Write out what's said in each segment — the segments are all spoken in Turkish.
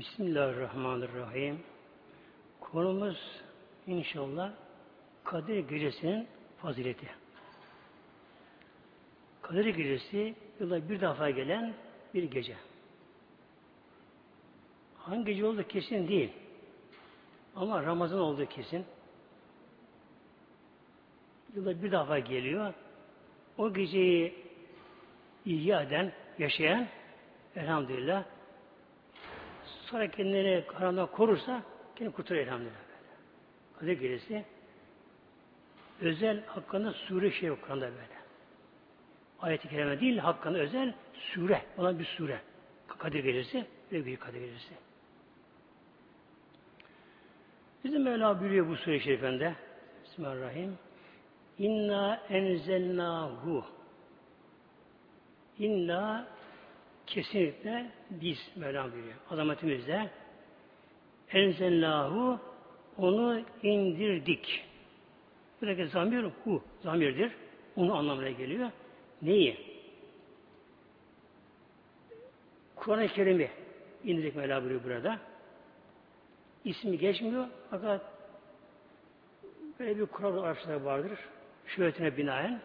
Bismillahirrahmanirrahim. Konumuz inşallah Kadir Gecesi'nin fazileti. Kadir Gecesi yılda bir defa gelen bir gece. Hangi gece olduğu kesin değil. Ama Ramazan olduğu kesin. Yılda bir defa geliyor. O geceyi ihya eden, yaşayan elhamdülillah sonra kendini karanlığa korursa kendini kurtarır elhamdülillah. Kadir Gecesi özel hakkında sure şey yok Kur'an'da böyle. Ayet-i kerime değil, hakkında özel sure olan bir sure. Kadir Gecesi ve bir Kadir Gecesi. Bizim Mevla buyuruyor bu sure-i şerifinde. Bismillahirrahmanirrahim. İnna enzelnahu. İnna kesinlikle biz Mevlam buyuruyor. Azametimizde enzelnahu onu indirdik. Buradaki zamir hu zamirdir. Onu anlamına geliyor. Neyi? Kur'an-ı Kerim'i indirdik Mevla buyuruyor burada. İsmi geçmiyor fakat böyle bir kural araçları vardır. Şöhretine binaen.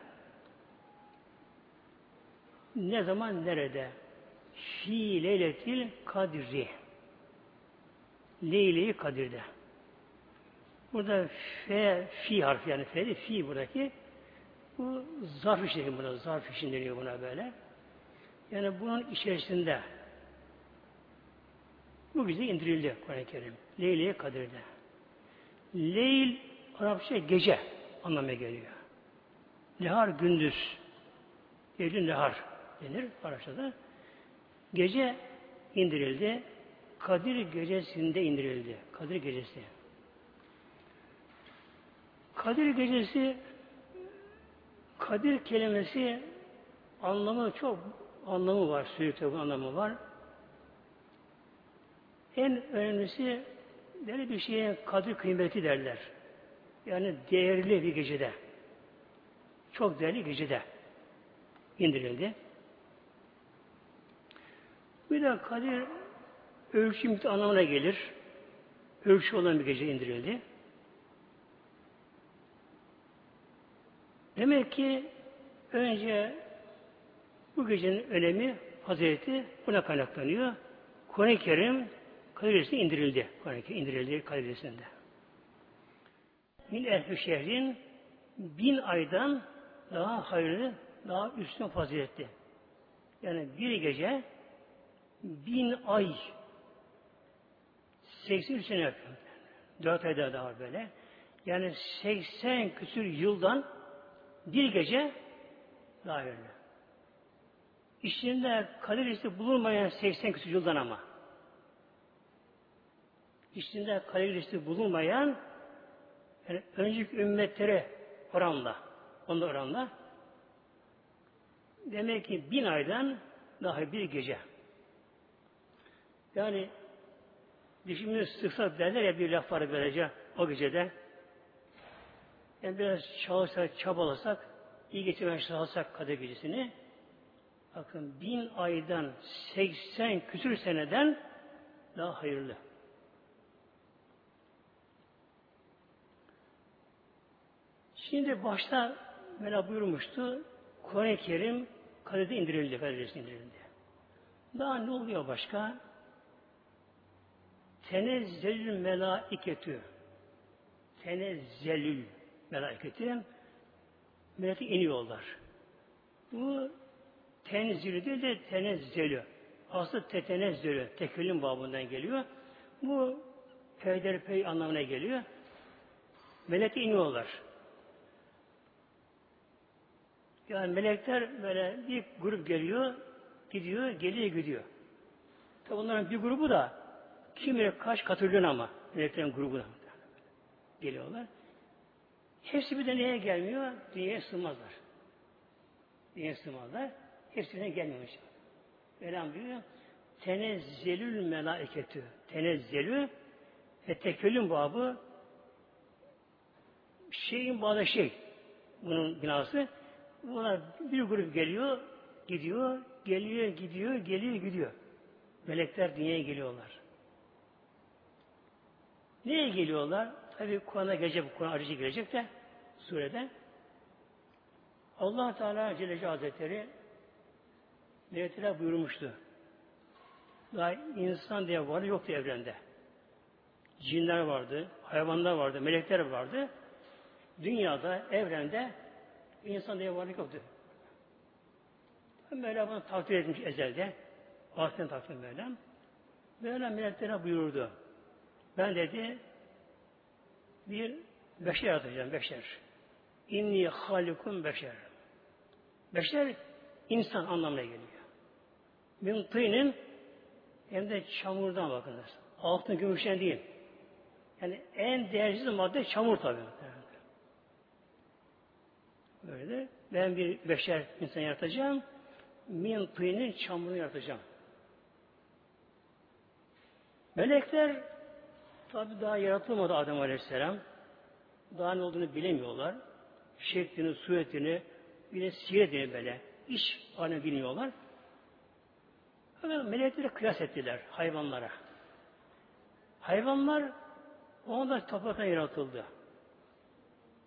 Ne zaman nerede? Fi leyletil kadri. Leyle-i Kadir'de. Burada fe, fi harfi yani fe fi buradaki bu zarf işi buna, zarf işin deniyor buna böyle. Yani bunun içerisinde bu bize indirildi Kur'an-ı Kerim. Leyle-i Kadir'de. Leyl Arapça gece anlamına geliyor. Nehar gündüz. Eylül nehar denir Arapçada. Gece indirildi. Kadir gecesinde indirildi. Kadir gecesi. Kadir gecesi Kadir kelimesi anlamı çok anlamı var. Sürükte bu anlamı var. En önemlisi böyle bir şeye kadir kıymeti derler. Yani değerli bir gecede. Çok değerli gecede indirildi. Bir de kadir ölçü anlamına gelir. Ölçü olan bir gece indirildi. Demek ki önce bu gecenin önemi, fazileti buna kaynaklanıyor. Kur'an-ı Kerim Kadiresi'ne indirildi. Kur'an-ı Kerim indirildi Kadiresi'nde. Min elfü şehrin bin aydan daha hayırlı, daha üstün faziletli. Yani bir gece bin ay 83 sene. Dört ayda daha böyle. Yani 80 küsür yıldan bir gece daha hayırlı. İçinde kadir bulunmayan 80 küsur yıldan ama. İçinde kadir bulunmayan yani önceki ümmetlere oranla, onda oranla demek ki bin aydan daha bir gece. Yani dişimizi sıksak derler ya bir laf var böylece o gecede. Yani biraz çalışsak, çabalasak, iyi geçirmeye çalışsak kader gecesini, bakın bin aydan 80 küsür seneden daha hayırlı. Şimdi başta Mela buyurmuştu, Kur'an-ı Kerim kaderde indirildi, kaderde indirildi. Daha ne oluyor başka? Tenezzelül melaiketü. Tenezzelül melaiketi. Melekler iniyorlar. Bu tenzili değil de tenezzelü. Aslı tetenezzelü. Tekellüm babından geliyor. Bu peyderpey anlamına geliyor. Melek iniyorlar. Yani melekler böyle bir grup geliyor, gidiyor, geliyor, gidiyor. Tabi bunların bir grubu da kim bilir kaç katılıyor ama meleklerin grubuna geliyorlar. Hepsi bir de neye gelmiyor? Dünyaya sığmazlar. Dünyaya sığmazlar. Hepsi birden gelmiyor. Diyor. Tenezzelül melaiketü. Tenezzelü ve tekellüm babı şeyin bağda şey. Bunun binası. Bunlar bir grup geliyor, gidiyor, geliyor, gidiyor, geliyor, gidiyor. Melekler dünyaya geliyorlar. Neye geliyorlar? Tabi Kur'an'a gelecek, Kur'an aracı gelecek de surede. allah Teala Celle Hazretleri Mevlütler buyurmuştu. Daha insan diye varlık yoktu evrende. Cinler vardı, hayvanlar vardı, melekler vardı. Dünyada, evrende insan diye varlık yoktu. Mevla bunu takdir etmiş ezelde. Bahseden takdir Mevlam. Mevla meleklere buyurdu. Ben dedi bir beşer yaratacağım, beşer. İnni halikum beşer. Beşer insan anlamına geliyor. Min tıyının hem de çamurdan bakınız. Altın gümüşten değil. Yani en değersiz madde çamur tabi. Böyle. Ben bir beşer insan yaratacağım. Min tıyının çamurunu yaratacağım. Melekler tabi daha yaratılmadı Adem Aleyhisselam. Daha ne olduğunu bilemiyorlar. Şeklini, suretini, bir de siretini böyle. iş haline bilmiyorlar. Fakat melekleri kıyas ettiler hayvanlara. Hayvanlar ondan topraktan yaratıldı.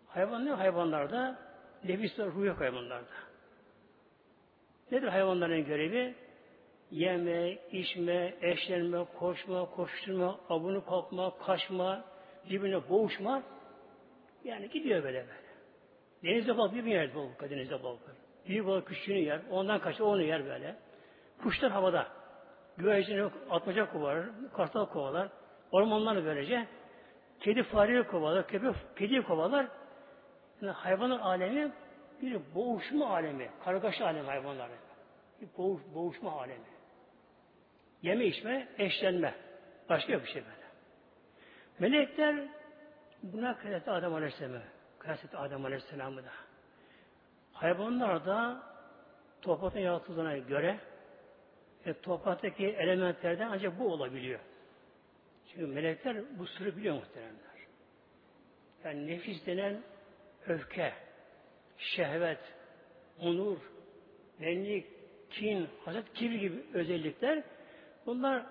Hayvan ne hayvanlarda? Nefis ruh yok hayvanlarda. Nedir hayvanların görevi? Yeme, içme, eşlenme, koşma, koşturma, abunu kalkma, kaçma, birbirine boğuşma. Yani gidiyor böyle böyle. Denizde balık bir yer balık, denizde balık. Büyük balık küçüğünü yer, ondan kaçır, onu yer böyle. Kuşlar havada. Güvercini atmaca kovalar, kartal kovalar. Ormanlar böylece. Kedi fareyi kovalar, köpek kedi kovalar. Yani hayvanın alemi bir boğuşma alemi, kargaşa alemi hayvanların. Bir boğuş, boğuşma alemi. Yeme içme, eşlenme. Başka bir şey böyle. Melekler buna kıyas Adem Aleyhisselam'ı. Kıyas Adem Aleyhisselam'ı da. Hayvanlar da topraktan yaratıldığına göre e, topraktaki elementlerden ancak bu olabiliyor. Çünkü melekler bu sırrı biliyor muhteremler. Yani nefis denen öfke, şehvet, onur, benlik, kin, haset, kibir gibi özellikler bunlar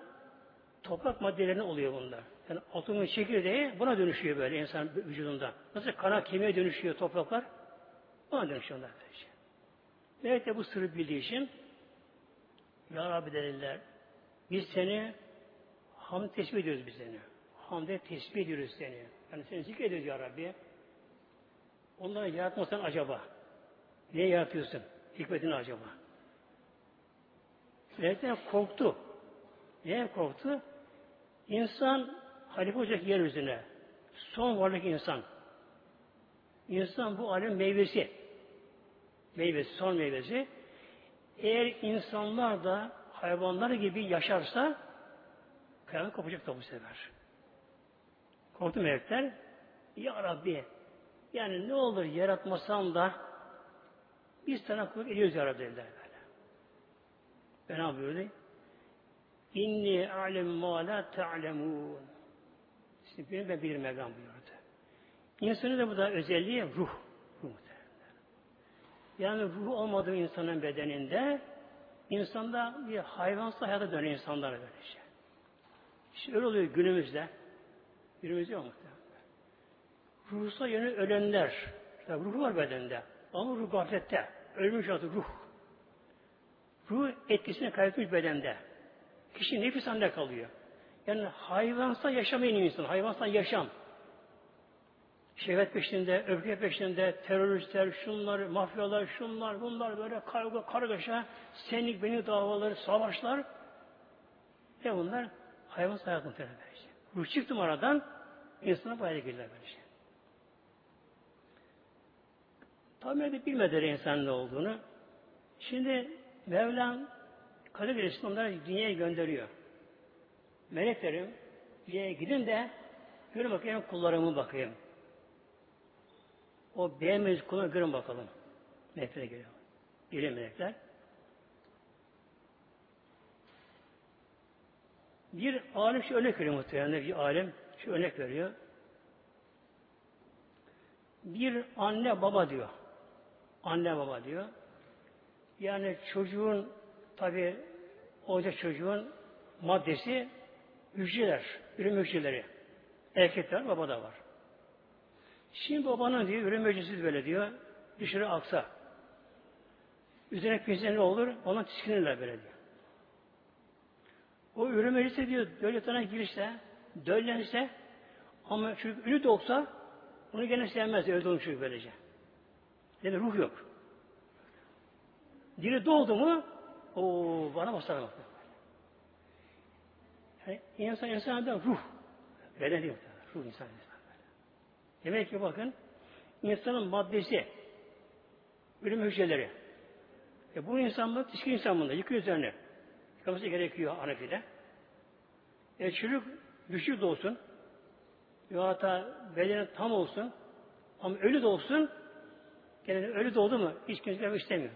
toprak maddelerine oluyor bunlar. Yani atomun çekirdeği buna dönüşüyor böyle insan vücudunda. Nasıl kana kemiğe dönüşüyor topraklar? Buna dönüşüyorlar. Melek de bu sırrı bildiği için Ya Rabbi derler biz seni hamd tesbih ediyoruz biz seni. Hamde tesbih ediyoruz seni. Yani seni zikrediyoruz Ya Rabbi. Onları yaratmasan acaba? Niye yaratıyorsun? Hikmetini acaba? Melekler korktu. Niye korktu? İnsan halife olacak yeryüzüne. Son varlık insan. İnsan bu alem meyvesi. Meyvesi, son meyvesi. Eğer insanlar da hayvanlar gibi yaşarsa kıyamet kopacak da bu sefer. Korktu melekler. Ya Rabbi yani ne olur yaratmasam da biz sana kulluk ediyoruz ya Rabbi dediler böyle. Ben ne buyurdu? İnni alem ma la ta'lemun. Şimdi ben bir Mevlam buyurdu. İnsanın da bu da özelliği ruh. ruh yani ruh olmadığı insanın bedeninde insanda bir hayvansı hayata dönüyor insanlar böyle şey. İşte öyle oluyor günümüzde. Günümüzde yok muhtemelen. Ruhsa yönü ölenler. Tabi ruh var bedende. Ama ruh gaflette. Ölmüş adı ruh. Ruh etkisini kaybetmiş bedende. Kişi nefis halinde kalıyor. Yani hayvansa yaşamayan insan. Hayvansa yaşam. Şehvet peşinde, öfke peşinde, teröristler, şunlar, mafyalar, şunlar, bunlar böyle karga, kargaşa, senlik, beni davaları, savaşlar. Ve bunlar hayvan hayatını terör Ruh çıktım aradan, insana bayrağı girdiler böyle şey. Edip bilmediler insanın ne olduğunu. Şimdi Mevlam Kadir Gecesi'nde onları dünyaya gönderiyor. Meleklerim dünyaya gidin de görün bakayım kullarımı bakayım. O beğenmeyiz kuluna görün bakalım. Meleklere geliyor. Geliyor melekler. Bir alim şu örnek veriyor muhtemelen. Bir alim şu örnek veriyor. Bir anne baba diyor. Anne baba diyor. Yani çocuğun tabi olacak çocuğun maddesi hücreler, ürün hücreleri. Erkekler baba da var. Şimdi babanın diyor ürün meclisi böyle diyor. Dışarı aksa. Üzerine pinse ne olur? Ona tiskinirler böyle diyor. O ürün meclisi diyor devletine girişse, döllense ama çocuk ünlü de olsa onu gene sevmez. Öyle olmuş çocuk böylece. Yani ruh yok. Dili doldu mu o bana basar bak. Yani insan insanda ruh. Beden yok. Ruh insan insan. Demek ki bakın insanın maddesi ürün hücreleri. E bu insan mı? Dişki insan bunda. Yıkıyor üzerine. Yıkaması gerekiyor Hanefi'de. E çocuk düşük de olsun ya da bedeni tam olsun ama ölü de olsun gene ölü de oldu mu hiç kimse istemiyor.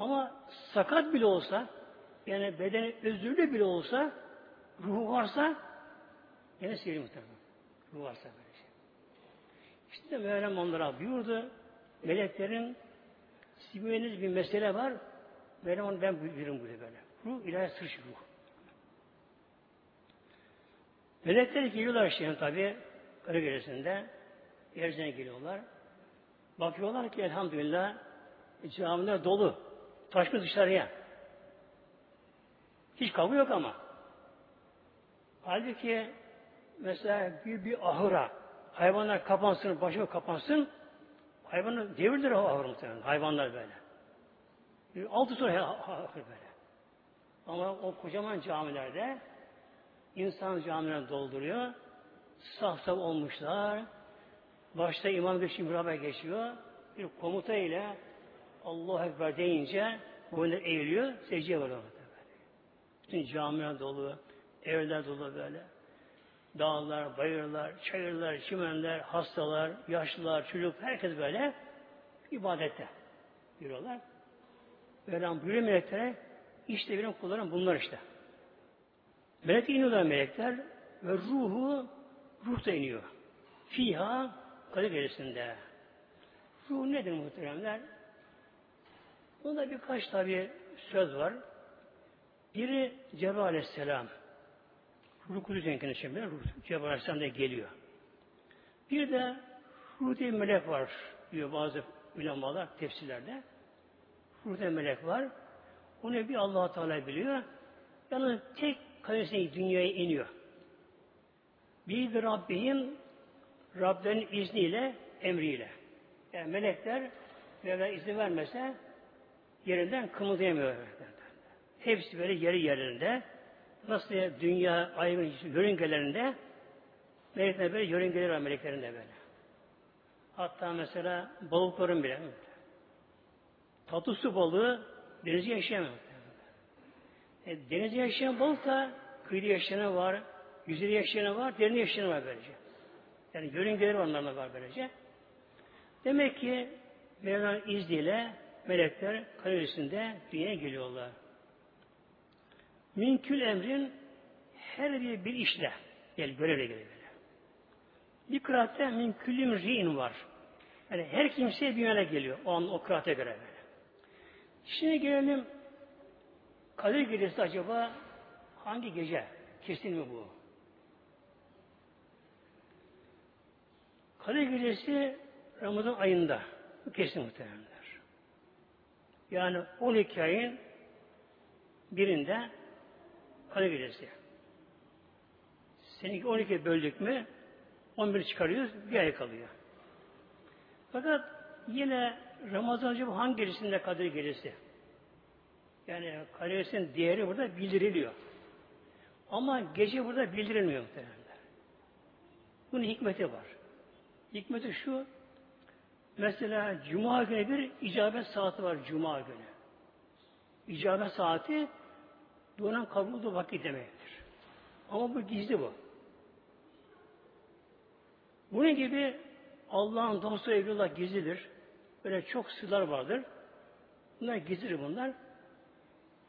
Ama sakat bile olsa yani bedeni özürlü bile olsa ruhu varsa yine sihir muhtemelen. Ruhu varsa böyle şey. İşte Mevlam onlara buyurdu. Meleklerin siz bir mesele var. Mevlam onu ben buyururum böyle böyle. Ruh ilahi sırç ruh. Melekler geliyorlar şeyin tabi Kara Gecesi'nde. Yeryüzüne geliyorlar. Bakıyorlar ki elhamdülillah camiler dolu. Taşmış dışarıya. Hiç kavga yok ama. Halbuki mesela bir, bir ahıra hayvanlar kapansın, başı kapansın hayvanlar devirdir o ahır muhtemelen. Hayvanlar böyle. Altı sonra ahır böyle. Ama o kocaman camilerde insan camilerini dolduruyor. Saf saf olmuşlar. Başta imam geçiyor, beraber geçiyor. Bir komuta ile Allah Ekber deyince boyunlar eğiliyor, secdeye varıyor. Bütün camiler dolu, evler dolu böyle. Dağlar, bayırlar, çayırlar, çimenler, hastalar, yaşlılar, çocuk, herkes böyle ibadette yürüyorlar. Mevlam buyuruyor meleklere, işte benim kullarım bunlar işte. Melek iniyorlar melekler ve ruhu ruh da iniyor. Fiha kadir gerisinde. Ruh nedir muhteremler? Bunda birkaç tabi söz var. Biri Cebrail Aleyhisselam. Ruh Kudüs enkine şimdi Cebrail Aleyhisselam da geliyor. Bir de Ruh diye melek var diyor bazı ulemalar tefsirlerde. Ruh diye melek var. Onu bir allah Teala biliyor. Yani tek kalesine dünyaya iniyor. Bir de Rabbinin Rablerin izniyle, emriyle. Yani melekler Mevla izin vermese yerinden kımıldayamıyor. Hepsi böyle yeri yerinde. Nasıl ya, dünya ayın yörüngelerinde melekler böyle yörüngeler var meleklerinde böyle. Hatta mesela balıkların bile tatlı su balığı denizde yaşayamıyor. E, denizde yaşayan balık da kıyıda yaşayanı var, yüzde yaşayanı var, derinde yaşayanı var böylece. Yani yörüngeleri onlarla var böylece. Demek ki Mevla'nın izniyle melekler kalerisinde dünyaya geliyorlar. Minkül emrin her bir bir işle gel görevle geliyor. Bir kıraatte minkülüm ri'in var. Yani her kimseye bir yöne geliyor. O an o kıraate göre böyle. Şimdi gelelim Kadir Gecesi acaba hangi gece? Kesin mi bu? Kadir Gecesi Ramazan ayında. Bu kesin muhtemelenler. Yani 12 ayın birinde Kadir Gecesi. Seninki 12 böldük mü 11 çıkarıyoruz, bir ay kalıyor. Fakat yine Ramazan acaba hangi gecesinde Kadir Gecesi? Yani Kadir değeri burada bildiriliyor. Ama gece burada bildirilmiyor muhtemelen. Bunun hikmeti var. Hikmeti şu, mesela Cuma günü bir icabet saati var Cuma günü. İcabet saati duanın kabul olduğu vakit demektir. Ama bu gizli bu. Bunun gibi Allah'ın dostu evlullah gizlidir. Böyle çok sırlar vardır. Bunlar gizlidir bunlar.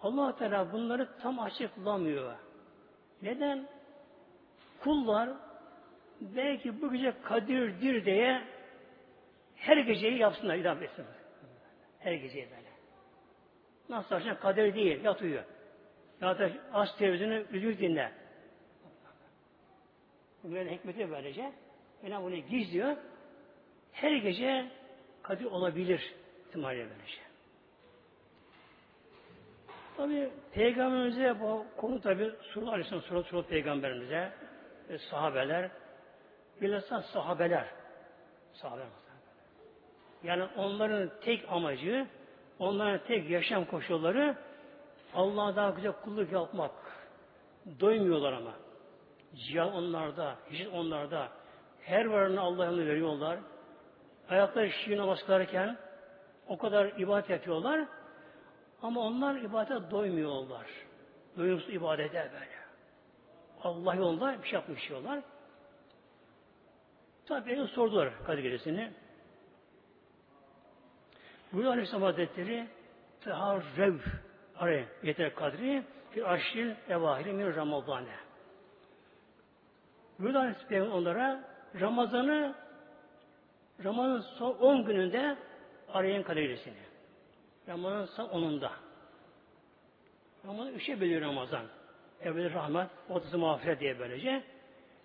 allah Teala bunları tam açıklamıyor. Neden? Kullar belki bu gece kadirdir diye her geceyi yapsınlar, idam etsinler. Her geceyi böyle. Nasıl akşam kadir değil, yat uyuyor. Ya da aç televizyonu üzül dinle. Böyle hikmeti böylece. Cenab-ı bunu gizliyor. Her gece Kadir olabilir ihtimalle böylece. Tabi Peygamberimize bu konu tabi Surullah Aleyhisselam Surullah Surullah Peygamberimize sahabeler bilhassa sahabeler sahabeler yani onların tek amacı onların tek yaşam koşulları Allah'a daha güzel kulluk yapmak. Doymuyorlar ama. Cihad onlarda, hicret onlarda. Her varını Allah'ın veriyorlar. Ayakları şiir namaz kılarken o kadar ibadet yapıyorlar. Ama onlar ibadete doymuyorlar. Doyumsuz ibadete böyle. Allah yolunda bir şey yapmış diyorlar. Tabi sordular Kadir Gecesi'ni. Buyuruyor Aleyhisselam Hazretleri Teharrev araya yeter kadri bir aşil evahiri min Ramazan'e. Buyuruyor Aleyhisselam onlara Ramazan'ı Ramazan'ın son 10 gününde arayın Kadir Gecesi'ni. Ramazan'ın son 10'unda. Ramazan üçe bölüyor Ramazan. Evveli rahmet, ortası mağfiret diye böylece.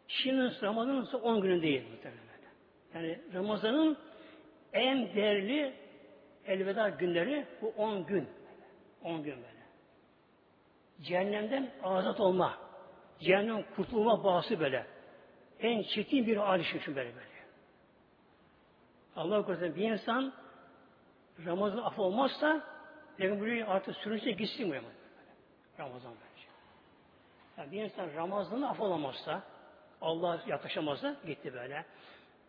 Şimdi Ramazan'ın son 10 günü değil muhtemelen. Yani Ramazan'ın en değerli elveda günleri bu 10 gün. 10 gün böyle. Cehennemden azat olma, cehennem kurtulma bağısı böyle. En çetin bir hal için böyle böyle. Allah korusun bir insan Ramazan af olmazsa Peygamber buraya artık sürünce gitsin buraya. Ramazan bence. Yani bir insan Ramazan'ı af olamazsa Allah yaklaşamazsa gitti böyle.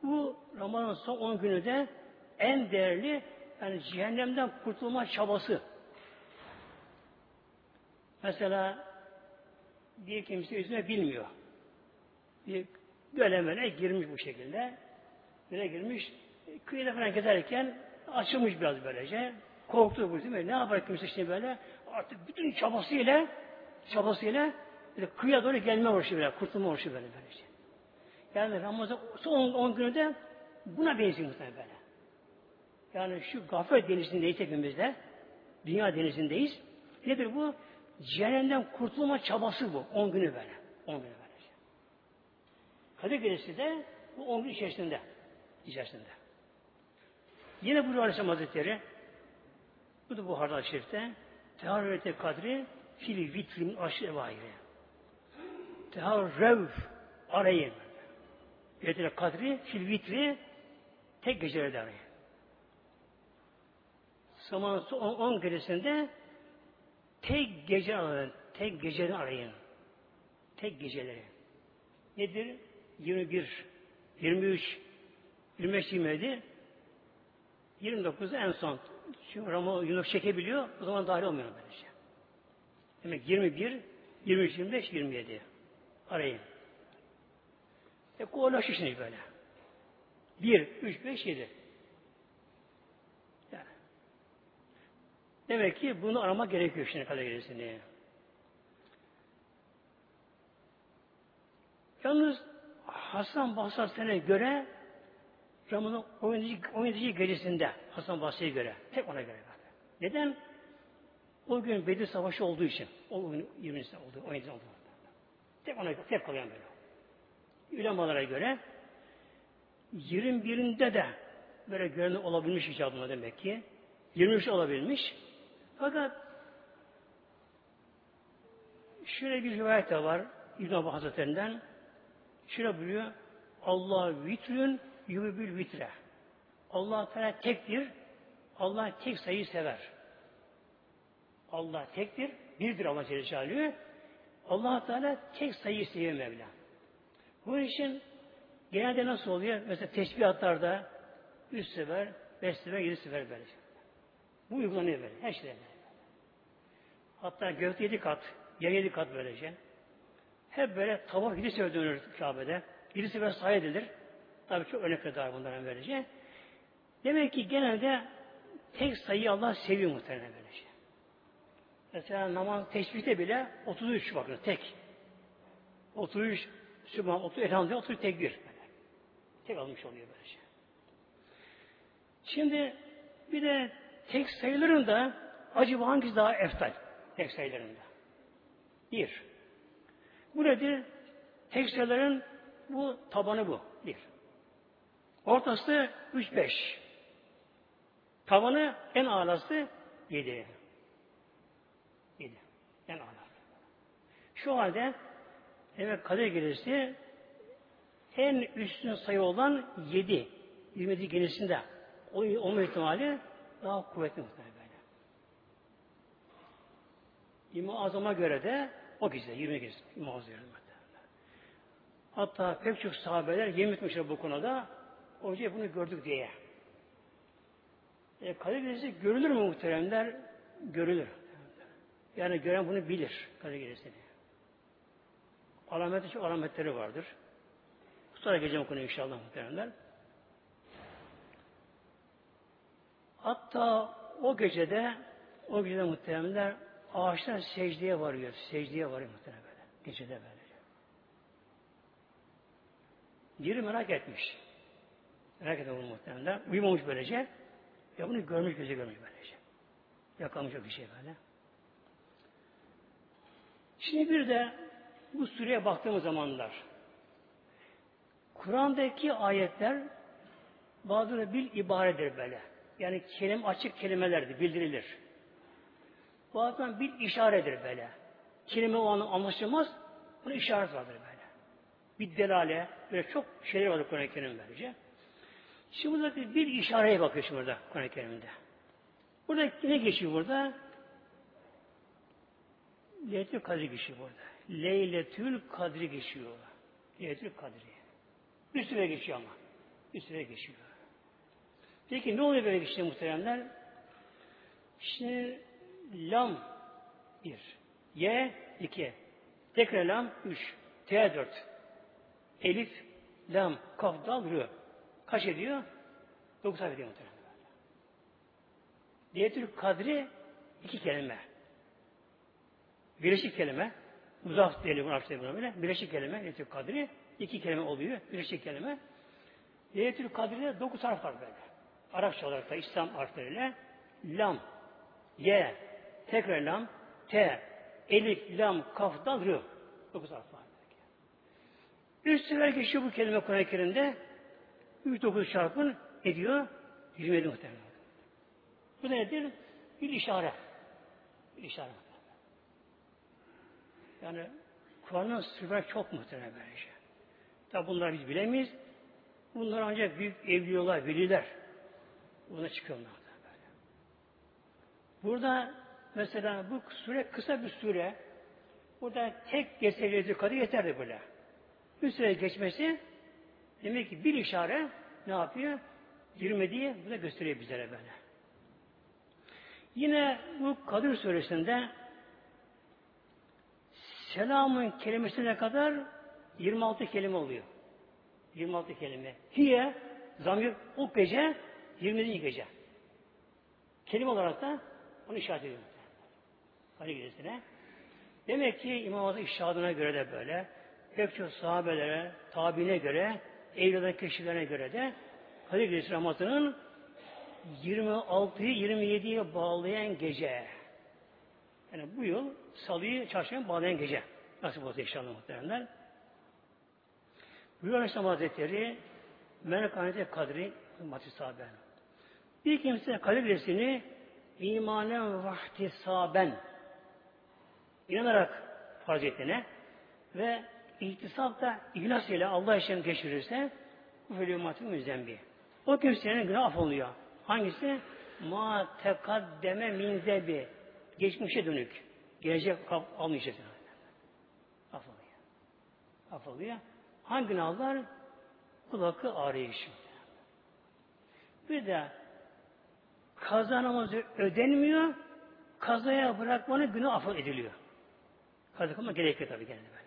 Bu Ramazan son 10 günü de en değerli yani cehennemden kurtulma çabası. Mesela bir kimse yüzüne bilmiyor. Bir böyle girmiş bu şekilde. Böyle girmiş. Kıyıda falan gezerken açılmış biraz böylece. Korktu bu değil mi? Ne yapar kimse şimdi böyle? Artık bütün çabasıyla çabasıyla böyle kıyıya doğru gelme uğraşı böyle. Kurtulma uğraşı böyle böylece. Yani Ramazan son 10 günü de buna benziyor muhtemelen böyle. Yani şu gaflet denizindeyiz hepimizde. Dünya denizindeyiz. Nedir bu? Cehennemden kurtulma çabası bu. 10 günü böyle. 10 günü böyle. Kadir Gecesi de bu 10 gün içerisinde. içerisinde. Yine bu Aleyhisselam Hazretleri bu da bu Hardal Şerif'te Teharrete kadri fil vitrin aşırı evahiri. Teharrev arayın. Yetire kadri fil vitri tek gecelerde arayın. Zamanın son 10 gecesinde tek gece arayın. Tek geceni arayın. Tek geceleri. Nedir? 21, 23, 25, 27, 29 en son. Çünkü Ramazan Yunus çekebiliyor. O zaman dahil olmuyor böylece. Demek 21, 23, 25, 27. Arayın. E kovalaşıyor şimdi böyle. 1, 3, 5, 7. Demek ki bunu aramak gerekiyor şimdi kadar gerisini. Yalnız Hasan Basri'ne göre Ramazan 17. 17. gecesinde Hasan Basri'ye göre tek ona göre. Neden? O gün Bedir Savaşı olduğu için. O gün 20. oldu, 17. oldu. Tek ona tek kalıyor böyle. Ulemalara göre 21'inde de böyle görünür olabilmiş icabına demek ki. 23 olabilmiş. Fakat şöyle bir rivayet de var İbn Abbas Hazretlerinden. Şöyle buyuruyor. Allah vitrün yübül vitre. Allah Teala tektir. Allah tek sayıyı sever. Allah tektir. Birdir Allah Celle Celaluhu. allah Teala tek sayıyı seviyor Mevla. Bu için genelde nasıl oluyor? Mesela tesbihatlarda üç sefer, beş sefer, yedi sefer böyle. Bu uygulanıyor böyle. Her şeyde. Hatta gökte yedi kat, yer yedi kat böylece. Hep böyle tavaf yedi sefer dönür Kabe'de. Yedi sefer say edilir. Tabi çok örnek var bunların böylece. Demek ki genelde tek sayıyı Allah seviyor muhtemelen böylece. Mesela namaz teşbihte bile 33 bakın tek. 33 Sübhan 30 elhamdülillah 30 tekbir. Böyle. Tek almış oluyor böylece. Şimdi bir de tek sayıların da acaba hangisi daha eftal? Tek sayılarında. Bir. Bu nedir? Tek sayıların Bu tabanı bu. Bir. Ortası üç beş. Tavanı en ağlası yedi. Yedi. En ağlası. Şu halde evet Kadir Gecesi en üstün sayı olan yedi. 27 genisinde o olma ihtimali daha kuvvetli muhtemelen böyle. İmam Azam'a göre de o gece 20 gecesi İmam Azam'a göre Hatta pek çok sahabeler yemin etmişler bu konuda. Hoca bunu gördük diye. E, Gecesi görülür mü muhteremler? Görülür. Yani gören bunu bilir Kadir Gecesi'ni. Alametleri vardır. Sonra geleceğim konu inşallah muhteremler. Hatta o gecede o gecede muhteremler ağaçlar secdeye varıyor. Secdeye varıyor muhterem böyle. Gecede böyle. Biri merak etmiş. Merak etmiş muhteremler. Uyumamış böylece. Ya bunu görmüş gözü görmüş böylece. Yakalamış o bir şey böyle. Şimdi bir de bu sureye baktığımız zamanlar Kur'an'daki ayetler bazıları bil ibaredir böyle. Yani kelime açık kelimelerdir, bildirilir. Bazen bil işaredir böyle. Kelime o an anlaşılmaz, bunu işaret vardır böyle. Bir delale, böyle çok şeyler vardır Kur'an-ı Kerim böylece. Şimdi buradaki bir işareye bakıyor şimdi burada Kur'an-ı Kerim'de. Burada ne geçiyor burada? Leyletül Kadri geçiyor burada. Leyletül Kadri geçiyor. Leyletül Kadri. Bir süre geçiyor ama. Bir süre geçiyor. Peki ne oluyor böyle geçiyor muhteremler? Şimdi lam bir, y iki, tekrar lam üç, t dört, elif, lam, kaf, dal, rü. Kaç ediyor? Dokuz harf ediyor muhteremler. Diyetül kadri iki kelime. Birleşik kelime. Muzaf diyelim bu Arapçada buna böyle. Birleşik kelime. Diyetül kadri iki kelime oluyor. Birleşik kelime. Diyetül kadri'de dokuz harf var böyle. Arapça olarak da İslam harfleriyle lam, ye, tekrar lam, te, elif, lam, kaf, dal, rü. Dokuz harf var. Üç sefer geçiyor bu kelime Kur'an-ı Kerim'de. Üç dokuz çarpın ediyor. 27 muhtemelen. Bu nedir? Bir işaret. Bir işaret. Yani Kur'an'ın sırrı çok muhtemelen böylece. Şey. Tabi bunları biz bilemeyiz. Bunlar ancak büyük evliyolar, veliler. Buna çıkıyorlar. Böyle. Burada mesela bu süre kısa bir süre. Burada tek geçseydi kadı yeterli böyle. Bir süre geçmesi demek ki bir işaret ne yapıyor? Girmediği bu da gösteriyor bizlere böyle. Yine bu Kadir suresinde selamın kelimesine kadar 26 kelime oluyor. 26 kelime. Hiye zamir o gece 20. gece. Kelime olarak da onu işaret ediyor. Kadir gecesine. Demek ki İmam Azam işadına göre de böyle, pek çok sahabelere, tabine göre, evliyadan kişilerine göre de Kadir Gecesi Ramazan'ın 26'yı 27'ye bağlayan gece. Yani bu yıl salıyı çarşıya bağlayan gece. Nasıl olsa inşallah muhteremler. Buyuruyor Aleyhisselam Hazretleri Menekanete Kadri Matı Sahaben. Bir kimse Kadir Gecesi'ni imanen vahtisaben inanarak farz ettiğine ve ihtisap da ihlas ile Allah için geçirirse bu felümatı müzembi. O kimsenin günah affolluyor. Hangisi? Ma tekaddeme min zebi. Geçmişe dönük. Gelecek almayacak. Affolluyor. Affolluyor. Hangi günahlar? Kulakı arayışı. Bir de kaza namazı ödenmiyor, kazaya bırakmanın günü affı ediliyor. Kaza kılma gerekiyor tabii gene böyle.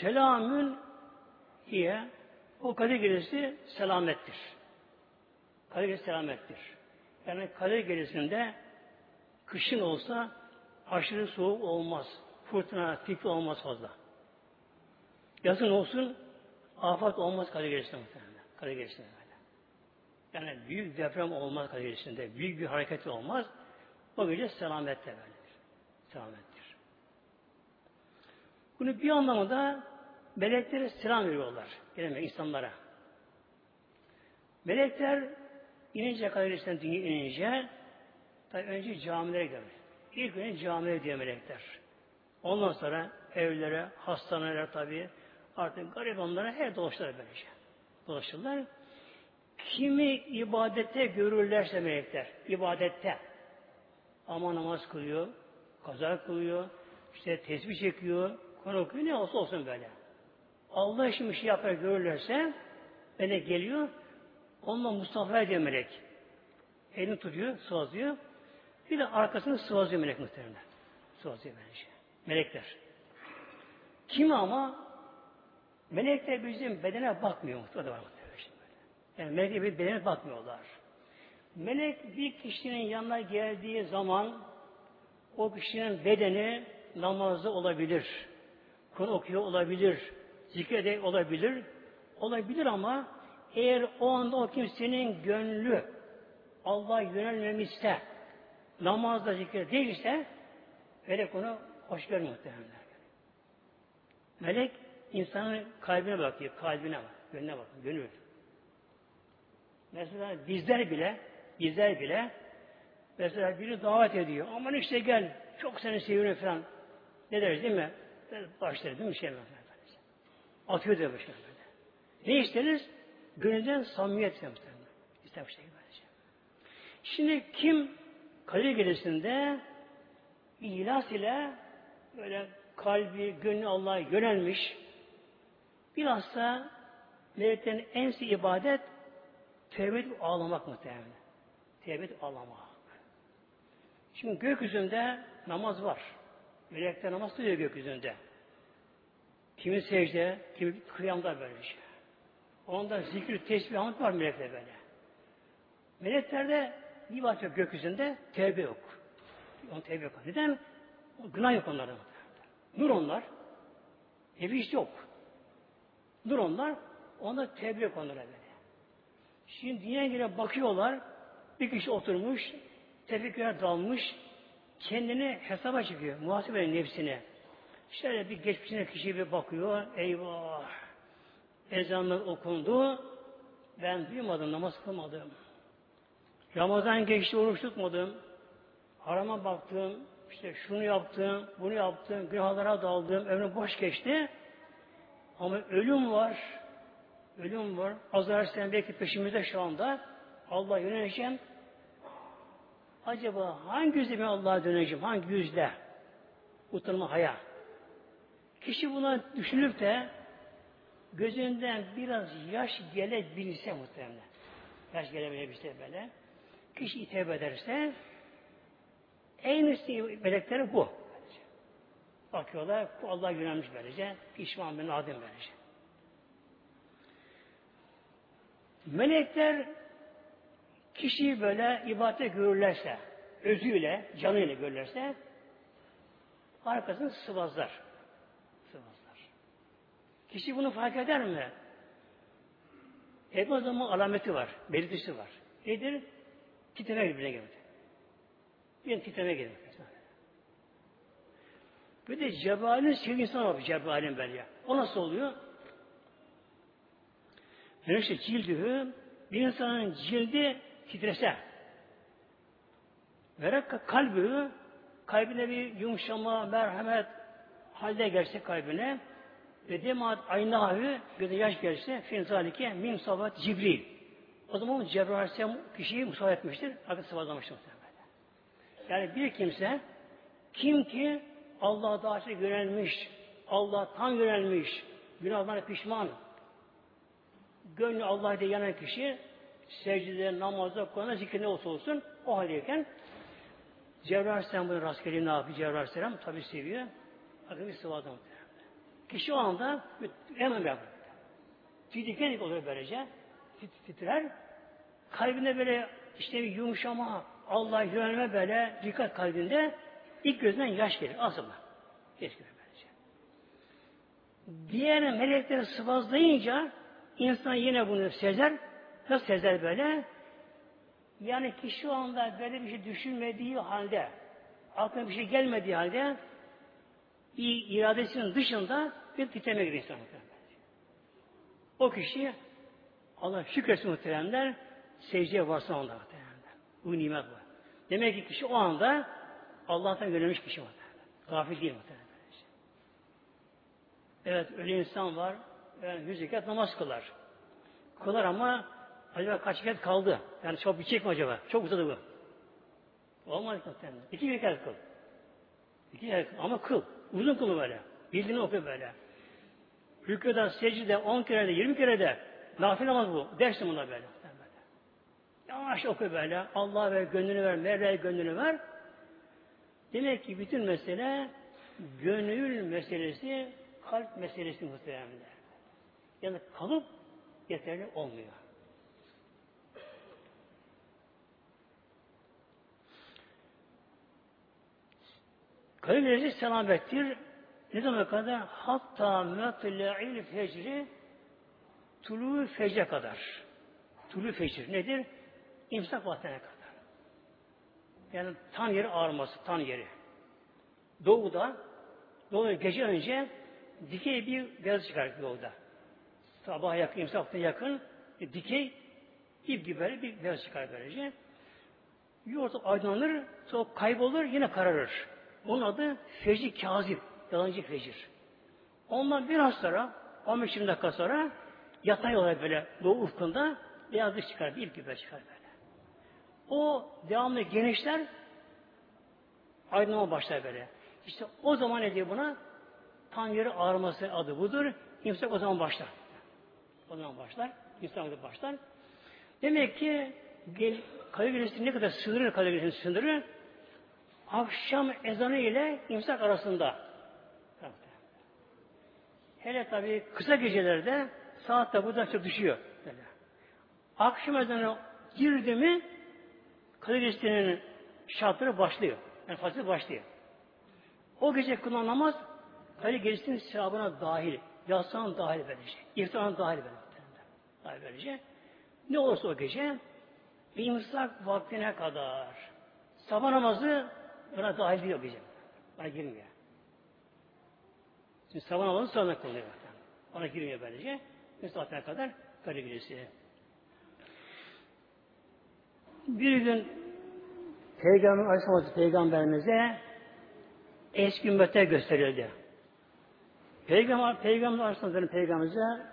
Selamün diye o Kadir Gecesi selamettir. Kadir Gecesi selamettir. Yani Kadir Gecesi'nde kışın olsa aşırı soğuk olmaz. Fırtına, fikri olmaz fazla. Yazın olsun afat olmaz Kadir Gecesi'nde muhtemelen. Kadir Gecesi'nde böyle. Yani büyük deprem olmaz Kadir. Büyük bir hareket olmaz. O gece selamette böyledir. Selamettir. Bunu bir anlamda meleklere selam veriyorlar. Yani insanlara. Melekler inince kadar dünya inince tabi önce camilere gidiyor. İlk önce camilere gidiyor melekler. Ondan sonra evlere, hastanelere tabi artık garip onlara her dolaşırlar böylece. Dolaşırlar. Kimi ibadette görürlerse melekler, ibadette ama namaz kılıyor, kaza kılıyor, işte tesbih çekiyor, konu okuyor, ne olsa olsun böyle. Allah için bir şey yapar görürlerse melek geliyor, onunla Mustafa ediyor melek. Elini tutuyor, sıvazlıyor. Bir de arkasını sıvazlıyor melek muhtemelen. Sıvazlıyor bence. Melekler. Kim ama melekler bizim bedene bakmıyor muhtemelen. Yani melekler bir bedene bakmıyorlar. Melek bir kişinin yanına geldiği zaman o kişinin bedeni namazda olabilir. Kur okuyor olabilir. Zikrede olabilir. Olabilir ama eğer o anda o kimsenin gönlü Allah yönelmemişse namazda zikir değilse melek onu hoş görmüyor muhtemelen. Melek insanın kalbine bakıyor. Kalbine bak. Gönlüne bak. Gönül. Mesela bizler bile bizler bile mesela biri davet ediyor. Aman işte gel. Çok seni seviyorum falan. Ne deriz değil mi? Başlarız değil mi? Şey Atıyor diyor başına böyle. Ne isteriz? Gönülden samimiyet bu şey. Şimdi kim Kadir Gecesi'nde ihlas ile böyle kalbi, gönlü Allah'a yönelmiş bilhassa meleklerin en ibadet tevbe ağlamak muhtemelen. Tevbe ağlamak. Şimdi gökyüzünde namaz var. Melekler namaz kılıyor gökyüzünde. Kimi secde, kimi kıyamda böyle şey. Onda zikir, tesbih, hamd var melekler böyle. Meleklerde bir var gökyüzünde, tevbe yok. On tevbe yok. Neden? Günah yok onlarda. Nur onlar. Nefis yok. Nur onlar. Onda tevbe yok onlara böyle. Şimdi göre bakıyorlar. Bir kişi oturmuş, tefekküre dalmış, kendini hesaba çıkıyor, muhasebe nefsine. Şöyle bir geçmişine kişi bir bakıyor, eyvah, ezanlar okundu, ben duymadım, namaz kılmadım. Ramazan geçti, oruç tutmadım. Harama baktım, işte şunu yaptım, bunu yaptım, günahlara daldım, ömrüm boş geçti. Ama ölüm var, ölüm var. Azar sen belki peşimizde şu anda. Allah yöneleceğim. Acaba hangi yüzle ben Allah'a döneceğim? Hangi yüzle? Utanma haya. Kişi buna düşünüp de gözünden biraz yaş gelebilse muhtemelen. Yaş gelebilse böyle. Kişi itep ederse en üstü melekleri bu. Bakıyorlar, Allah yönelmiş böylece. Pişman ben adım böylece. Melekler kişiyi böyle ibadete görürlerse, özüyle, canıyla görürlerse arkasını sıvazlar. Sıvazlar. Kişi bunu fark eder mi? Hep o zaman alameti var, belirtisi var. Nedir? Titreme birbirine geldi. Bir titreme geldi. Bir de cebalin sevgisi var cebalin böyle. O nasıl oluyor? Yani işte cildühü bir insanın cildi titrese ve kalbi kalbine bir yumuşama, merhamet halde gelse kalbine ve demat aynahu gözü yaş gelse fin zalike min savat cibril. O zaman Cebrail Aleyhisselam kişiyi musallat etmiştir. Artık sıvazlamıştır. Yani bir kimse kim ki Allah'a daha çok yönelmiş, Allah tam yönelmiş, günahlarına pişman, gönlü Allah'a diye yanan kişi secdede, namazda, Kur'an'da zikir ne olsa olsun o haldeyken Cebrail Aleyhisselam bunu rastgele ne yapıyor Cebrail Aleyhisselam? Tabi seviyor. Bakın bir sıvada Kişi o anda hemen yapıyor. Diken oluyor böylece. Titrer. Kalbinde böyle işte bir yumuşama, Allah yönelme böyle dikkat kalbinde ilk gözünden yaş gelir. Aslında. Yaş gelir böylece. Diğer melekleri sıvazlayınca insan yine bunu sezer. Nasıl sezer böyle? Yani ki şu anda böyle bir şey düşünmediği halde, aklına bir şey gelmediği halde bir iradesinin dışında bir titreme gidiyor insan O kişi Allah şükretsin muhteremler secdeye varsa onda muhteremler. Bu nimet var. Demek ki kişi o anda Allah'tan yönelmiş kişi muhteremler. Gafil değil muhteremler. Evet öyle insan var. Yani yüz rekat namaz kılar. Kılar ama acaba kaç rekat kaldı? Yani çok bitecek mi acaba? Çok uzadı bu. Olmaz muhtemelen. İki rekat kıl. İki rekat ama kıl. Uzun kılı böyle. Bildiğini oku böyle. Rüküden, secde, on kere de, yirmi kere de. Nafile namaz bu. Dersin buna böyle. Yavaş oku böyle. Allah ver, gönlünü ver, Mevla'ya gönlünü ver. Demek ki bütün mesele gönül meselesi kalp meselesi muhtemelen. Yani kalıp yeterli olmuyor. Kalp meselesi selamettir. Ne demek kadar? Hatta metla'il fecri tulu fecre kadar. Tulu fecir nedir? İmsak vaktine kadar. Yani tan yeri ağarması, tan yeri. Doğuda, doğu gece önce dikey bir beyaz çıkar doğuda. Sabah yakın, imsak yakın, e, dikey ip gibi bir beyaz çıkar böylece. Yoğurt aydınlanır, sonra kaybolur, yine kararır. Onun adı fecri kazip, yalancı fecir. Ondan biraz sonra, 15-20 dakika sonra yatay olarak böyle doğu ufkunda beyazlık çıkar, bir ip gibi çıkar böyle. O devamlı genişler, aydınlanma başlar böyle. İşte o zaman ne diyor buna? Yeri ağrıması adı budur. İmsak o zaman başlar. O zaman başlar. İmsak başlar. Demek ki kalori ne kadar sınırır kalori sınırı? Akşam ezanı ile imsak arasında. Hele tabi kısa gecelerde saat de buradan çok düşüyor. Akşam ezanı girdi mi kaloristinin şartları başlıyor. Yani fazla başlıyor. O gece kılınan namaz Hayır gerisinin sevabına dahil. Yatsağın dahil böylece. İftarın dahil böylece. Ne olursa o gece imsak vaktine kadar sabah namazı buna dahil değil o gece. Bana girmiyor. Şimdi sabah namazı sonra kılıyor. Ona girmiyor böylece. Müsaatine kadar karı gecesi. Bir gün Peygamber Aleyhisselam Peygamberimize eski ümmete gösterildi. Peygamber, Peygamber Aleyhisselam Peygamberimize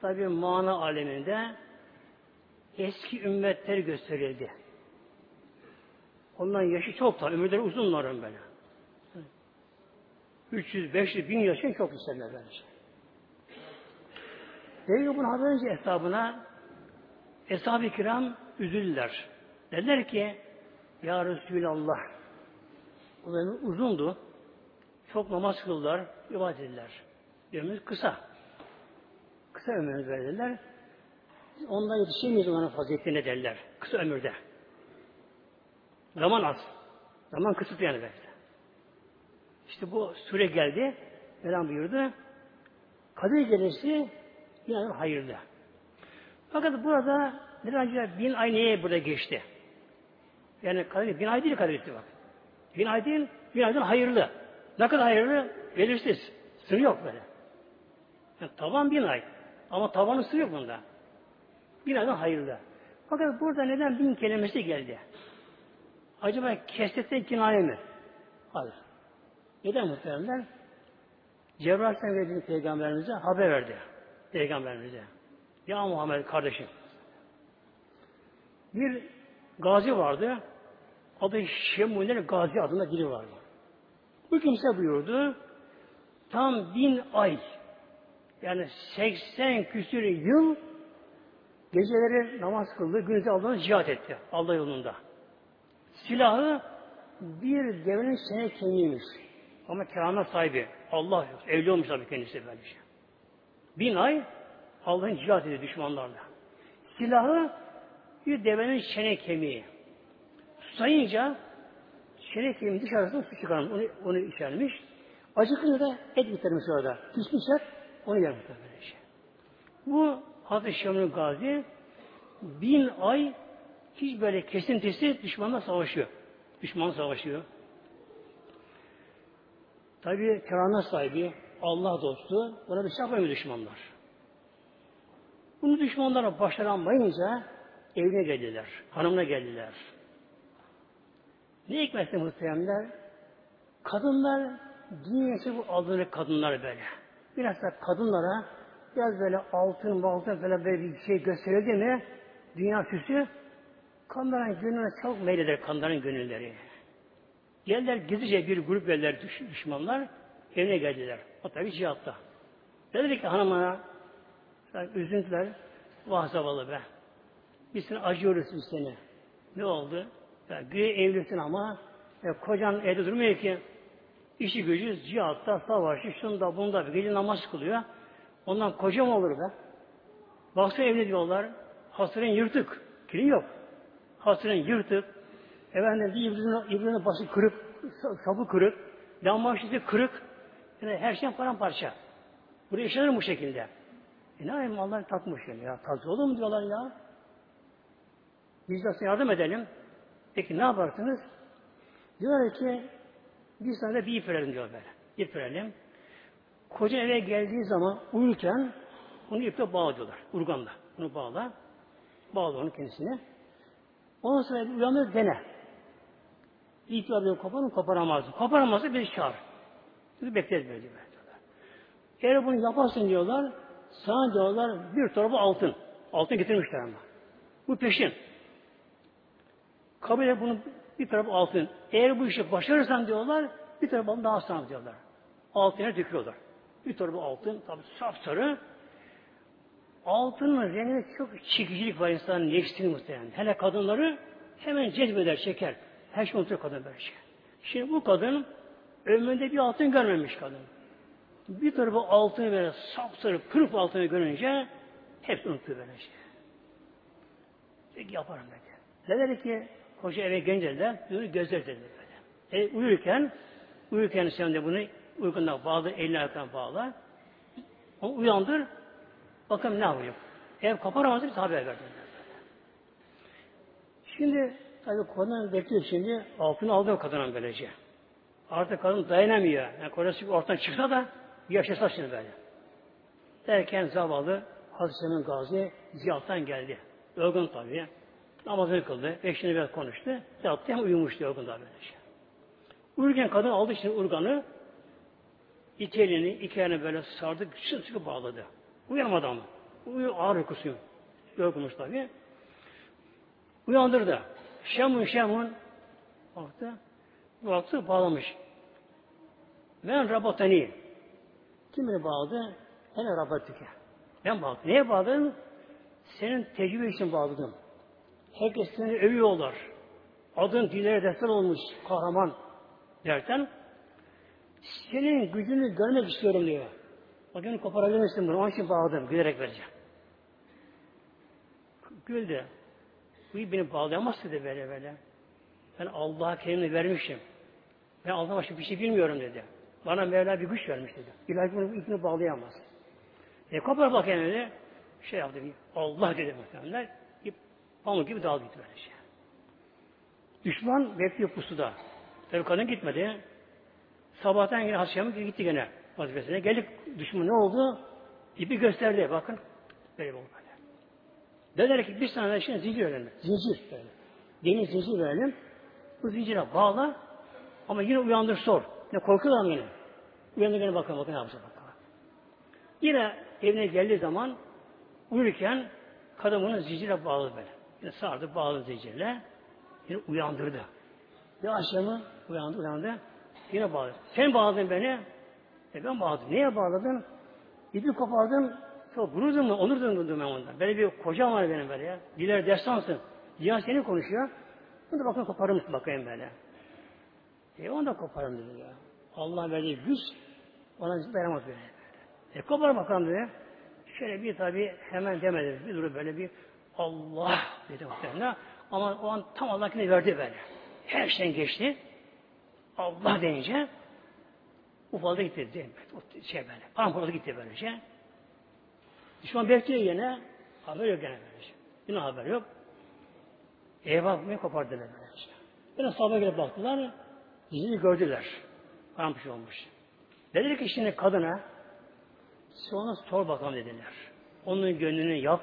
tabi mana aleminde eski ümmetler gösterildi. Onların yaşı çok da, ömürleri uzunların böyle. 300, 500, 1000 yaşın çok isterler bence. Peygamber'in haber önce hesabına Eshab-ı kiram üzüldüler. Dediler ki Ya Resulallah o uzundu. Çok namaz kıldılar, ibadet ettiler. Ömrümüz kısa. Kısa ömrümüz verdiler. Ondan yetişemeyiz onların faziletine derler. Kısa ömürde. Zaman az. Zaman kısıtlı yani böyle. İşte bu süre geldi. Mevlam buyurdu. Kadir gecesi yani hayırlı. Fakat burada biraz önce bin ay neye burada geçti? Yani kadir, ay değil kadir bak. Ay değil, bin aydan hayırlı. Ne kadar hayırlı? Belirsiz. Sınır yok böyle. Yani tavan bin ay. Ama tavanın sınır yok bunda. Bin aydan hayırlı. Fakat burada neden bin kelimesi geldi? Acaba kesretten kinaye mi? Hayır. Neden muhtemelen? Cebrail Aleyhisselam peygamberimize haber verdi. Peygamberimize. Ya Muhammed kardeşim. Bir gazi vardı. Adı Şemunel Gazi adında biri vardı. Bu kimse buyurdu. Tam bin ay yani 80 küsür yıl geceleri namaz kıldı, gündüz aldığını cihat etti Allah yolunda. Silahı bir devenin sene kemiğiymiş. Ama keramet sahibi. Allah evli olmuş tabii kendisi böylece. Şey. Bin ay Allah'ın cihat ediyor düşmanlarla. Silahı bir devenin çene kemiği. Sayınca çene kemiği dışarısında su çıkarmış. Onu, onu içermiş. Acıkınca da et bitirmiş orada. Pişmişler. Onu yer böylece. Şey. Bu Hazreti Şam'ın gazi bin ay hiç böyle kesintisi düşmanla savaşıyor. Düşman savaşıyor. Tabi keramet sahibi, Allah dostu, buna bir şey yapamıyor düşmanlar. Bunu düşmanlara başaranmayınca evine geldiler, hanımına geldiler. Ne hikmetse muhteremler? Kadınlar dünyası bu aldığını kadınlar böyle. Biraz da kadınlara biraz böyle altın altın böyle bir şey gösterildi mi dünya süsü kanların gönlüne çok meyleder kanların gönülleri. Geldiler gizlice bir grup geldiler düş, düşmanlar evine geldiler. O tabi cihatta. Dedi ki hanımına üzüntüler vah be. Biz seni acıyoruz biz seni. Ne oldu? Ya, güya evlisin ama ya, kocan evde durmuyor ki işi gücü cihatta, savaşı, şunda, bunda gece namaz kılıyor. Ondan kocam olur be. Baksana evli diyorlar. Hasırın yırtık. Kili yok. Hasırın yırtık. Efendim bir ibrinin, ibrinin bası kırık, sapı kırık, lambaşısı kırık. Yani her şey paramparça. Buraya yaşanır bu şekilde. E ne yapayım Allah takmış yani ya. Tazı olur mu diyorlar ya. Biz de yardım edelim. Peki ne yaparsınız? Diyorlar ki bir da bir ip verelim diyor böyle. İp verelim. Koca eve geldiği zaman uyurken onu iple bağlıyorlar. Urganla. Bunu bağla. Bağla onu kendisine. Ondan sonra uyanır dene. İp alıyor koparır koparamaz. Koparamazsa bir çağır. Şimdi bekleriz böyle diyorlar. Eğer bunu yaparsın diyorlar, sana diyorlar bir torba altın. Altın getirmişler ama. Bu peşin. Kabul et bunu bir tarafı altın. Eğer bu işi başarırsan diyorlar, bir tarafı daha sana diyorlar. Altına döküyorlar. Bir torba altın, tabi sapsarı. Altının renginde çok çekicilik var insanın nefsini muhtemelen. Hele kadınları hemen cezbeder, çeker. Her şey unutuyor kadın böyle şey. Şimdi bu kadın ömründe bir altın görmemiş kadın. Bir tarafı altını böyle sapsarı, kırık altını görünce hepsi unutuyor böyle şey. Peki yaparım dedi. Ne dedi ki koca eve gelince de bunu gözler dedi böyle. E, uyurken uyurken sen de bunu uykundan bağlı, elini ayaktan bağla. Onu uyandır. Bakalım ne yapıyor. Ev kaparamazsa bir haber verdim. Şimdi tabii kadın bekliyor şimdi altını aldı o kadının böylece. Artık kadın dayanamıyor. Yani kocası ortadan çıksa da yaşasa şimdi böyle. Derken zavallı Hazreti Gazi ziyaretten geldi. Yorgun tabii. Namazını kıldı. Eşini biraz konuştu. Yattı hem uyumuştu yorgun da böylece. Uyurken kadın aldı şimdi urganı. İki elini, iki elini böyle sardı, sıkı bağladı. Uyanamadı ama. Uyu, ağır uykusu. Yorgunmuş tabii. Uyandırdı. Şemun şemun baktı. Baktı bağlamış. Ben rabatani. Kim beni bağladı? Hele rabatike. Ben bağladım. Neye bağladım? Senin tecrübe için bağladım. Herkes seni övüyorlar. Adın dillere destek olmuş kahraman derken senin gücünü görmek istiyorum diyor. Bakın koparabilir misin bunu? Onun için bağladım. Gülerek vereceğim. Güldü. Bu beni bağlayamaz dedi böyle böyle. Ben Allah'a kendimi vermişim. Ben Allah'a başka bir şey bilmiyorum dedi. Bana Mevla bir güç vermiş dedi. İlahi bunu ipini bağlayamaz. E kopar bakayım dedi. Şey yaptı. Allah dedi muhtemelenler. Pamuk gibi dağıldı gitti böyle şey. Düşman bekliyor pusuda. Tabi kadın gitmedi. Sabahtan yine Hasyam'ı gitti gene vazifesine. Gelip düşman ne oldu? İpi gösterdi. Bakın. Böyle oldu. Dediler ki bir tane şimdi zincir verelim. Zincir böyle. Deniz zincir verelim. Bu zincire bağla ama yine uyandır sor. Ne korkuyorlar mı yine? Uyandır gene bakalım bakın ne yapacak bakalım. Yine evine geldiği zaman uyurken kadın bunu zincire bağlı böyle. Yine sardı bağlı zincirle. Yine uyandırdı. Bir akşamı uyandı uyandı. Yine bağladı. Sen bağladın beni. E ben bağladım. Neye bağladın? İpi kopardım. Çok gurur duydum, onur duydum ben ondan. Böyle bir kocam var benim böyle ya. Diler destansın. Cihan seni konuşuyor. Bunu da bakın koparır mısın bakayım böyle. E onu da koparım dedi ya. Allah verdiği güç ona dayanamaz böyle. E kopar bakalım dedi. Şöyle bir tabi hemen demedi. Bir duru böyle bir Allah dedi muhtemelen. Ama o an tam Allah kendini verdi böyle. Her şeyden geçti. Allah deyince ufalda gitti. Değil O şey böyle. Paramparada gitti böylece. Düşman bekliyor yine. Haber yok gene böylece. Yine haber yok. Eyvah mı kopardılar böylece. Yine sahabe gelip baktılar. Dizini gördüler. Paramparça olmuş. Dediler ki şimdi kadına sonra sor bakalım dediler. Onun gönlünü yap,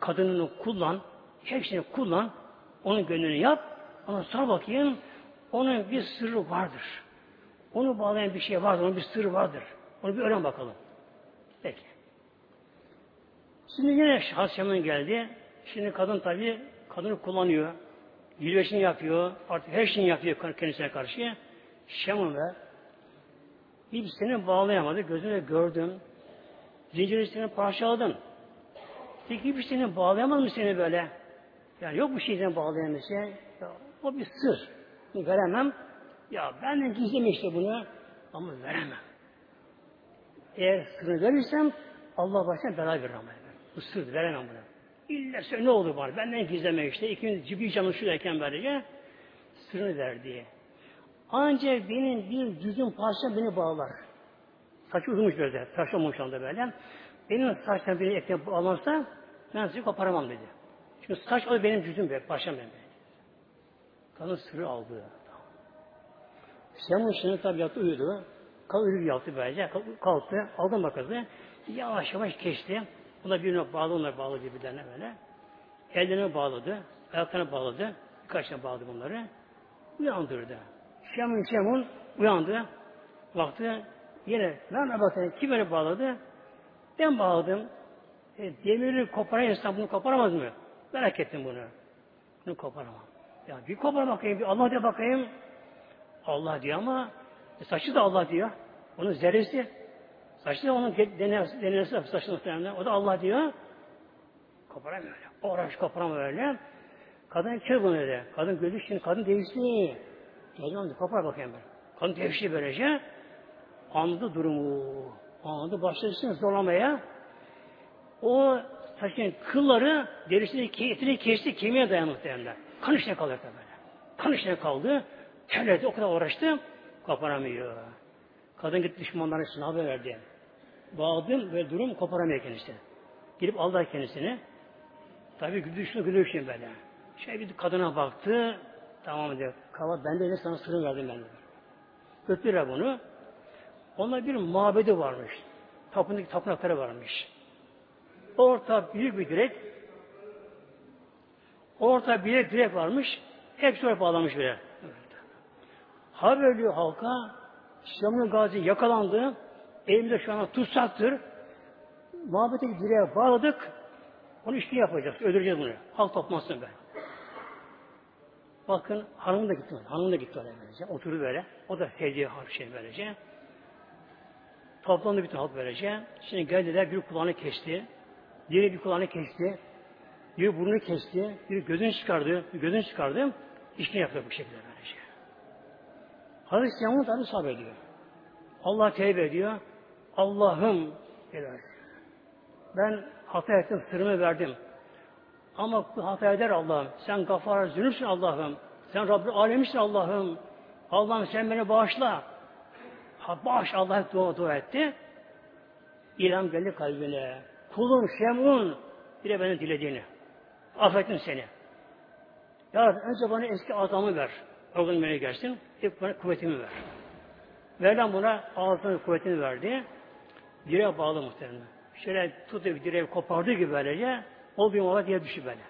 kadınını kullan, hepsini kullan, onun gönlünü yap, ona sor bakayım, onun bir sırrı vardır. Onu bağlayan bir şey vardır, onun bir sırrı vardır. Onu bir öğren bakalım. Peki. Şimdi yine Hasyam'ın geldi. Şimdi kadın tabi kadını kullanıyor. Yürüyüşünü yapıyor. Artık her şeyini yapıyor kendisine karşı. Şam'ın ve bir seni bağlayamadı. Gözüne gördüm. Zinciri seni parçaladın. Peki bir seni bağlayamaz mı seni böyle? Yani yok bir şeyden bağlayan şey. Ya, o bir sır. Veremem. Ya benden gizleme işte bunu. Ama veremem. Eğer sırrı verirsem Allah başına bela verir ama. Bu sır veremem bunu. İlla söyle ne olur bana. Benden gizleme işte. İkimiz cibi canım şuradayken böylece sırrını ver diye. Ancak benim bir cüzüm parça beni bağlar. Saçı uzunmuş böyle. Taşlamış anda böyle. Benim saçtan beni ekle bağlansa ben sizi koparamam dedi. Çünkü saç o benim cüzüm be, parçam benim. Kadın sırrı aldı. Semun şimdi tabi yattı uyudu. Kal uyudu yattı böylece. Kalktı. Aldı makası. Yavaş yavaş geçti. Buna birine bağlı, onlar bağlı birbirlerine böyle. Ellerine bağladı. Ayaklarına bağladı. Birkaç tane bağladı bunları. Uyandırdı. Şemun Şemun uyandı. Baktı. Yine ben baktım. Kim beni bağladı? Ben bağladım. E, demiri koparan insan bunu koparamaz mı? Merak ettim bunu. Bunu koparamam. Ya bir kopar bakayım, bir Allah diye bakayım. Allah diyor ama e, saçı da Allah diyor. Onun zerresi. Saçı da onun denesi, denesi saçı muhtemelen. O da Allah diyor. Koparamıyor öyle. Uğraş koparamıyor öyle. Kadın kör bunu öyle. Kadın gözü şimdi kadın değişti. Gelin kopar bakayım ben. Kadın değişti böylece. Anladı durumu. Anladı başladı zorlamaya. O saçın kılları derisini, etini kesti, kemiğe dayandı muhtemelen. Kan içine kalır böyle. Kan içine kaldı. Terledi, o kadar uğraştı. Koparamıyor. Kadın gitti düşmanların için haber verdi. Bağladım ve durum koparamıyor kendisi. Girip aldı kendisini. Tabii gülüşünü gülüşün böyle. Şey bir kadına baktı. Tamam dedi. Kava ben de sana sırrı verdim ben de. Götürdüler bunu. Onlar bir mabedi varmış. Tapındaki tapınakları varmış. Orta büyük bir direk. Orta bir direk varmış. Hepsi oraya bağlamış bile. Haber diyor halka Şam'ın gazi yakalandı. Elimizde şu an tutsaktır. Muhabbetteki direğe bağladık. Onu işini yapacağız. Öldüreceğiz bunu. Halk toplasın be. Bakın hanım da gitti. Hanım da gitti oraya böylece. Oturdu böyle. O da hediye harf şey böylece. Toplandı bütün halk böylece. Şimdi geldiler bir kulağını kesti. Diğeri bir kulağını kesti. Bir burnunu kesti. Bir gözünü çıkardı. Bir gözünü çıkardı. İşini yaptı bu şekilde böylece. Hazreti Yamut tabi sabrediyor. Allah tevbe ediyor. Allah'ım diyor. Ben hata ettim, sırrımı verdim. Ama hata eder Allah'ım. Sen gafara zünüpsün Allah'ım. Sen Rabbi alemişsin Allah'ım. Allah'ım sen beni bağışla. Allah'a dua, dua etti. İlham geldi kalbine. Kulum şemun. Bir de beni dilediğini. Affettim seni. Ya önce bana eski adamı ver. Oradan beni gelsin. İlk bana kuvvetimi ver. Mevlam buna ağzının kuvvetini verdi. Direğe bağlı muhtemelen. Şöyle tutup direği kopardığı gibi böylece o bir mola diye düşü böyle.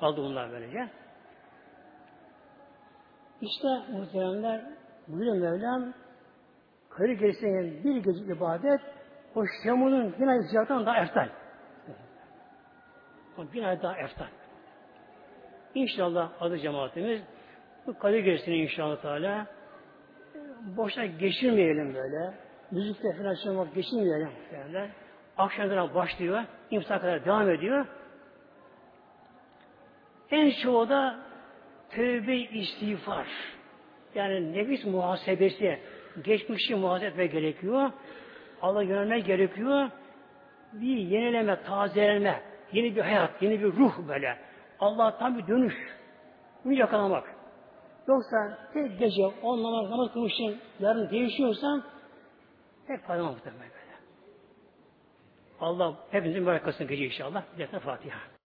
Kaldı bunlar böylece. İşte muhteremler buyuruyor Mevlam karı gerisine bir gece ibadet o şamunun bin ay ziyaratan daha eftal. O bin daha eftal. İnşallah adı cemaatimiz bu kadir gecesini inşallah Teala boşuna geçirmeyelim böyle. Müzikle falan çalmak geçirmeyelim. Yani. Akşamdan başlıyor, imsak kadar devam ediyor. En çoğu da tövbe istiğfar. Yani nefis muhasebesi, geçmişi muhasebe gerekiyor. Allah yönelmek gerekiyor. Bir yenileme, tazeleme, yeni bir hayat, yeni bir ruh böyle. Allah'tan bir dönüş. Bunu yakalamak. Yoksa tek gece on namaz namaz kılmışsın, yarın değişiyorsan hep faydalı muhtemelen böyle. Allah hepimizin barakasını gece inşallah. Bir Fatiha.